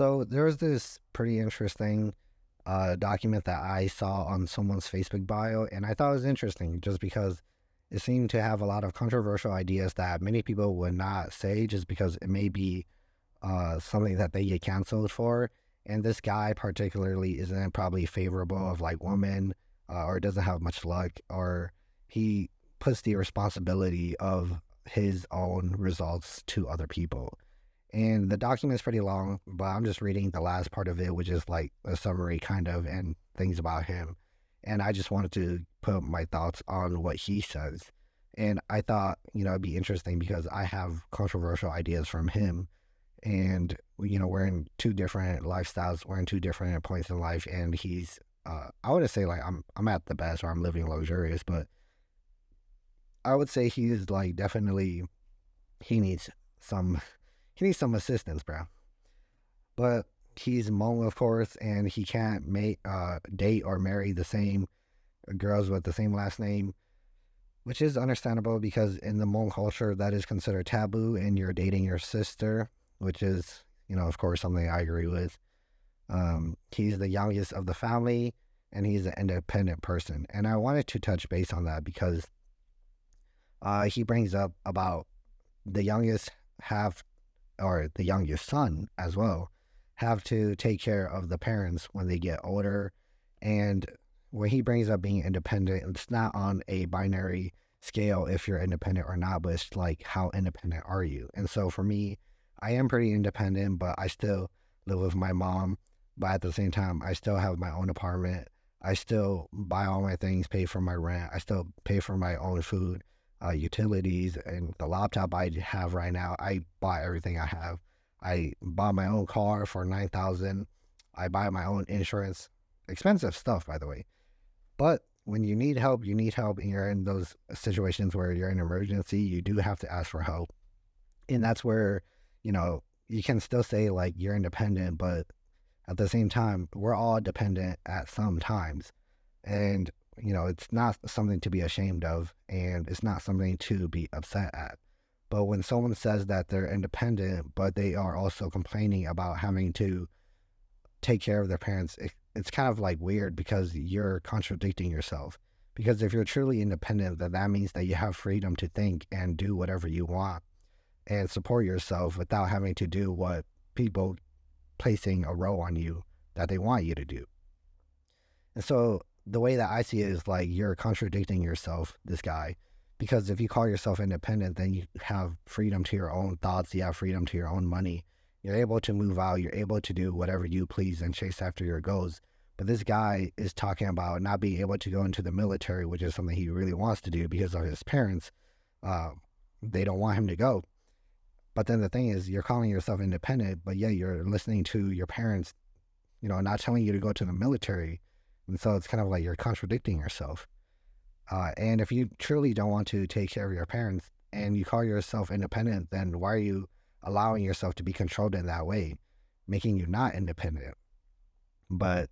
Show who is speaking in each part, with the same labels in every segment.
Speaker 1: So there was this pretty interesting uh, document that I saw on someone's Facebook bio, and I thought it was interesting just because it seemed to have a lot of controversial ideas that many people would not say just because it may be uh, something that they get canceled for. And this guy particularly isn't probably favorable of like women uh, or doesn't have much luck or he puts the responsibility of his own results to other people. And the document is pretty long, but I'm just reading the last part of it, which is like a summary kind of and things about him. And I just wanted to put my thoughts on what he says. And I thought, you know, it'd be interesting because I have controversial ideas from him. And, you know, we're in two different lifestyles, we're in two different points in life. And he's, uh, I wouldn't say like I'm, I'm at the best or I'm living luxurious, but I would say he's like definitely, he needs some he needs some assistance, bro. But he's Hmong, of course, and he can't make uh, date or marry the same girls with the same last name, which is understandable because in the Hmong culture that is considered taboo, and you're dating your sister, which is, you know, of course, something I agree with. Um, he's the youngest of the family, and he's an independent person, and I wanted to touch base on that because uh, he brings up about the youngest have or the youngest son as well have to take care of the parents when they get older. And when he brings up being independent, it's not on a binary scale if you're independent or not, but it's like how independent are you? And so for me, I am pretty independent, but I still live with my mom. But at the same time, I still have my own apartment. I still buy all my things, pay for my rent. I still pay for my own food uh, utilities and the laptop I have right now. I buy everything I have. I bought my own car for nine thousand. I buy my own insurance. Expensive stuff, by the way. But when you need help, you need help, and you're in those situations where you're in emergency. You do have to ask for help, and that's where you know you can still say like you're independent, but at the same time, we're all dependent at some times. And you know, it's not something to be ashamed of and it's not something to be upset at. But when someone says that they're independent, but they are also complaining about having to take care of their parents, it, it's kind of like weird because you're contradicting yourself. Because if you're truly independent, then that means that you have freedom to think and do whatever you want and support yourself without having to do what people placing a role on you that they want you to do. And so the way that I see it is like you're contradicting yourself, this guy. Because if you call yourself independent, then you have freedom to your own thoughts, you have freedom to your own money. You're able to move out, you're able to do whatever you please and chase after your goals. But this guy is talking about not being able to go into the military, which is something he really wants to do because of his parents. Uh, they don't want him to go. But then the thing is, you're calling yourself independent, but yeah, you're listening to your parents, you know, not telling you to go to the military and so it's kind of like you're contradicting yourself. Uh, and if you truly don't want to take care of your parents and you call yourself independent, then why are you allowing yourself to be controlled in that way, making you not independent? But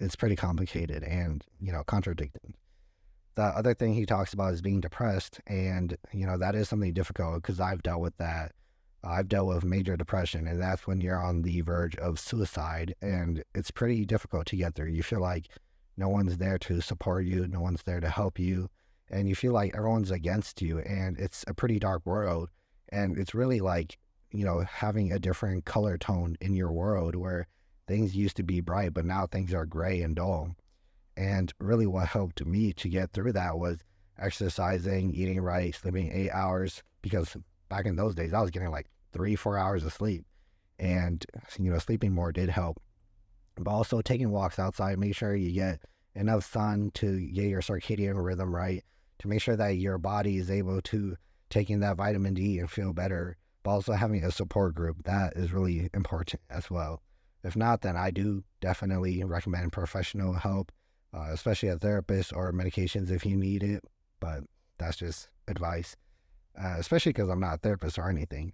Speaker 1: it's pretty complicated and, you know, contradicting. The other thing he talks about is being depressed. And, you know, that is something difficult because I've dealt with that I've dealt with major depression, and that's when you're on the verge of suicide, and it's pretty difficult to get there. You feel like no one's there to support you, no one's there to help you, and you feel like everyone's against you, and it's a pretty dark world. And it's really like, you know, having a different color tone in your world where things used to be bright, but now things are gray and dull. And really, what helped me to get through that was exercising, eating right, sleeping eight hours, because back in those days, I was getting like three, four hours of sleep. And, you know, sleeping more did help. But also taking walks outside, make sure you get enough sun to get your circadian rhythm right, to make sure that your body is able to take in that vitamin D and feel better. But also having a support group, that is really important as well. If not, then I do definitely recommend professional help, uh, especially a therapist or medications if you need it. But that's just advice uh, especially because I'm not a therapist or anything.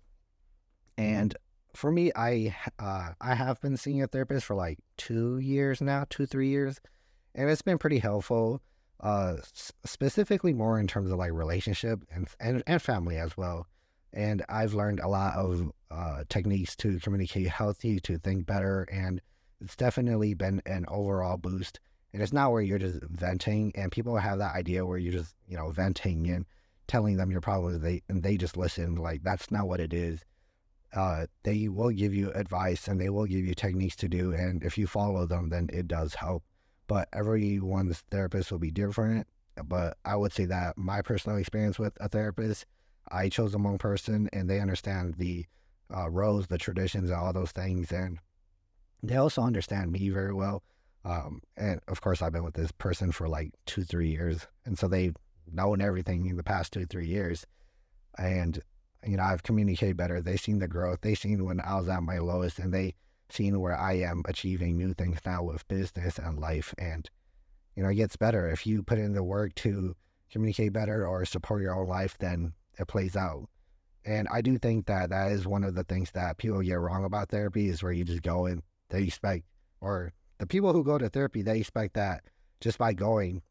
Speaker 1: Mm-hmm. And for me, I uh, I have been seeing a therapist for like two years now, two three years, and it's been pretty helpful. Uh, specifically more in terms of like relationship and, and and family as well. And I've learned a lot of uh, techniques to communicate healthy, to think better, and it's definitely been an overall boost. And it's not where you're just venting, and people have that idea where you're just, you know, venting and telling them your problems, they and they just listen. Like that's not what it is. Uh, they will give you advice and they will give you techniques to do, and if you follow them, then it does help. But everyone's therapist will be different. But I would say that my personal experience with a therapist, I chose the person, and they understand the uh, roles, the traditions, and all those things, and they also understand me very well. Um, and of course, I've been with this person for like two, three years, and so they've known everything in the past two, three years, and you know I've communicated better. They've seen the growth. They've seen when I was at my lowest, and they seen where I am achieving new things now with business and life, and you know it gets better if you put in the work to communicate better or support your own life. Then it plays out. And I do think that that is one of the things that people get wrong about therapy is where you just go and they expect, or the people who go to therapy, they expect that just by going,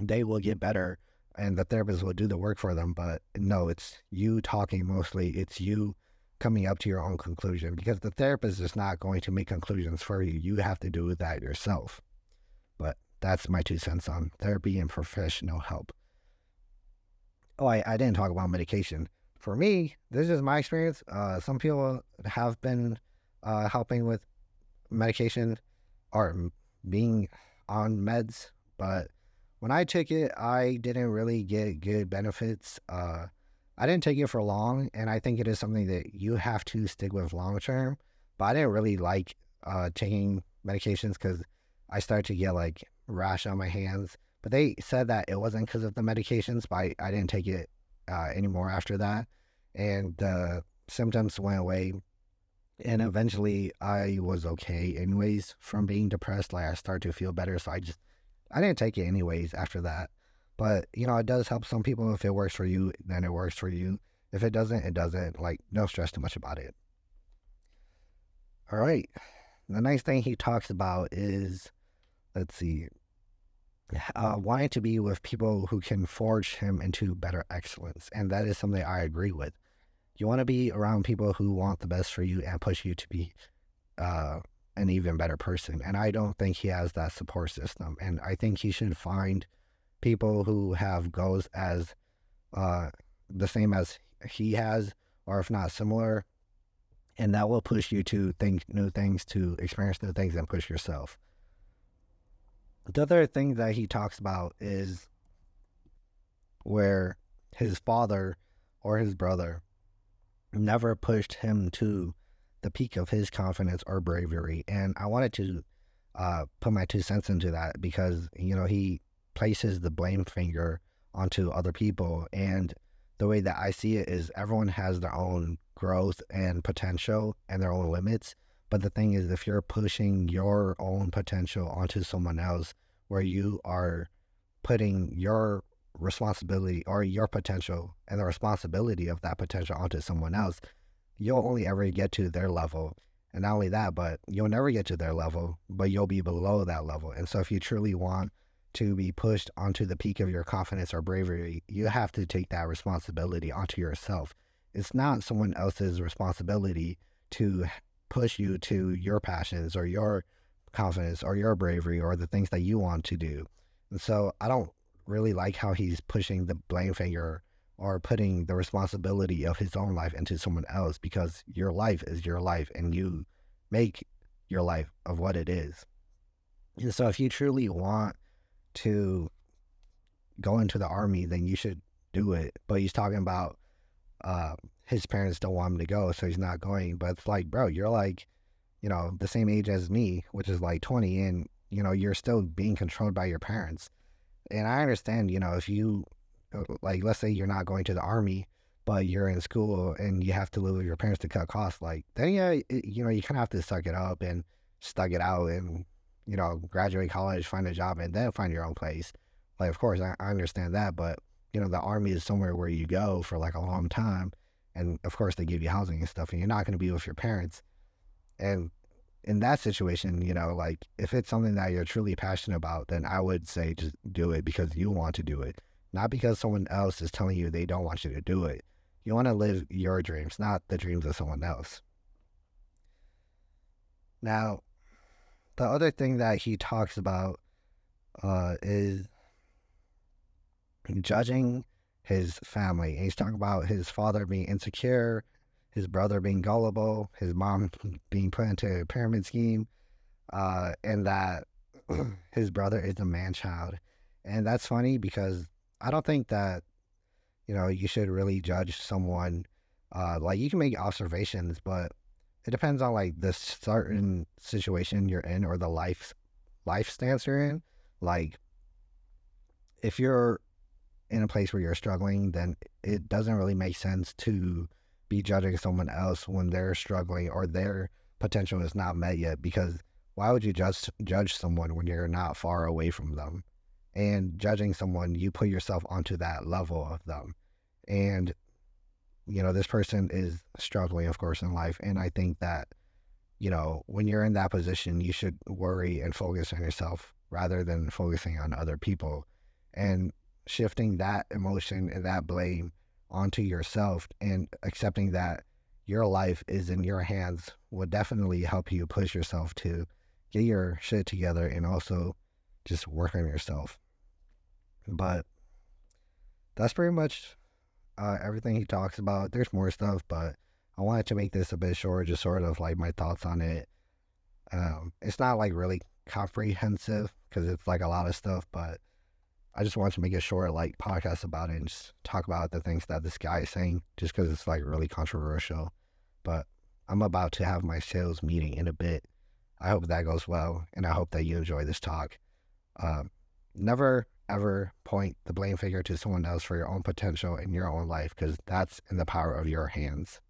Speaker 1: they will get better and the therapist will do the work for them. But no, it's you talking mostly. It's you coming up to your own conclusion because the therapist is not going to make conclusions for you. You have to do that yourself. But that's my two cents on therapy and professional help. Oh, I, I didn't talk about medication. For me, this is my experience. Uh, some people have been uh, helping with medication or being on meds, but when I took it, I didn't really get good benefits. Uh, I didn't take it for long, and I think it is something that you have to stick with long term. But I didn't really like uh, taking medications because I started to get like rash on my hands. But they said that it wasn't because of the medications, but I, I didn't take it uh, anymore after that. And the symptoms went away and eventually I was okay anyways from being depressed. Like I started to feel better. So I just, I didn't take it anyways after that. But, you know, it does help some people. If it works for you, then it works for you. If it doesn't, it doesn't. Like, no stress too much about it. All right. The next thing he talks about is, let's see, uh, wanting to be with people who can forge him into better excellence. And that is something I agree with. You want to be around people who want the best for you and push you to be uh, an even better person. And I don't think he has that support system. And I think he should find people who have goals as uh, the same as he has, or if not similar. And that will push you to think new things, to experience new things, and push yourself. The other thing that he talks about is where his father or his brother never pushed him to the peak of his confidence or bravery. And I wanted to uh, put my two cents into that because, you know, he places the blame finger onto other people. And the way that I see it is everyone has their own growth and potential and their own limits. But the thing is, if you're pushing your own potential onto someone else, where you are putting your responsibility or your potential and the responsibility of that potential onto someone else, you'll only ever get to their level. And not only that, but you'll never get to their level, but you'll be below that level. And so if you truly want to be pushed onto the peak of your confidence or bravery, you have to take that responsibility onto yourself. It's not someone else's responsibility to push you to your passions or your confidence or your bravery or the things that you want to do. And so I don't really like how he's pushing the blame finger or putting the responsibility of his own life into someone else because your life is your life and you make your life of what it is. And so if you truly want to go into the army, then you should do it. But he's talking about uh, his parents don't want him to go, so he's not going. But it's like, bro, you're like, you know, the same age as me, which is like 20, and, you know, you're still being controlled by your parents. And I understand, you know, if you, Uh, like, let's say you're not going to the army, but you're in school and you have to live with your parents to cut costs, like, then, yeah, you know, you kind of have to suck it up and stuck it out and, you know, graduate college, find a job, and then find your own place. Like, of course, I, I understand that, but, you know, the army is somewhere where you go for like a long time. And of course, they give you housing and stuff, and you're not going to be with your parents. And in that situation, you know, like if it's something that you're truly passionate about, then I would say just do it because you want to do it, not because someone else is telling you they don't want you to do it. You want to live your dreams, not the dreams of someone else. Now, the other thing that he talks about uh, is judging his family. And he's talking about his father being insecure, his brother being gullible, his mom being put into a pyramid scheme, uh, and that his brother is a man child. And that's funny because I don't think that, you know, you should really judge someone. Uh, like you can make observations, but it depends on like the certain situation you're in or the life life stance you're in. Like if you're in a place where you're struggling, then it doesn't really make sense to be judging someone else when they're struggling or their potential is not met yet because why would you just judge someone when you're not far away from them? And judging someone, you put yourself onto that level of them. And you know, this person is struggling, of course, in life. And I think that, you know, when you're in that position, you should worry and focus on yourself rather than focusing on other people. And shifting that emotion and that blame onto yourself and accepting that your life is in your hands will definitely help you push yourself to get your shit together and also just work on yourself. But that's pretty much uh, everything he talks about. There's more stuff, but I wanted to make this a bit short, just sort of like my thoughts on it. Um, it's not like really comprehensive because it's like a lot of stuff, but I just wanted to make a short like podcast about it and just talk about the things that this guy is saying, just because it's like really controversial. But I'm about to have my sales meeting in a bit. I hope that goes well, and I hope that you enjoy this talk. Um, never ever point the blame figure to someone else for your own potential in your own life because that's in the power of your hands.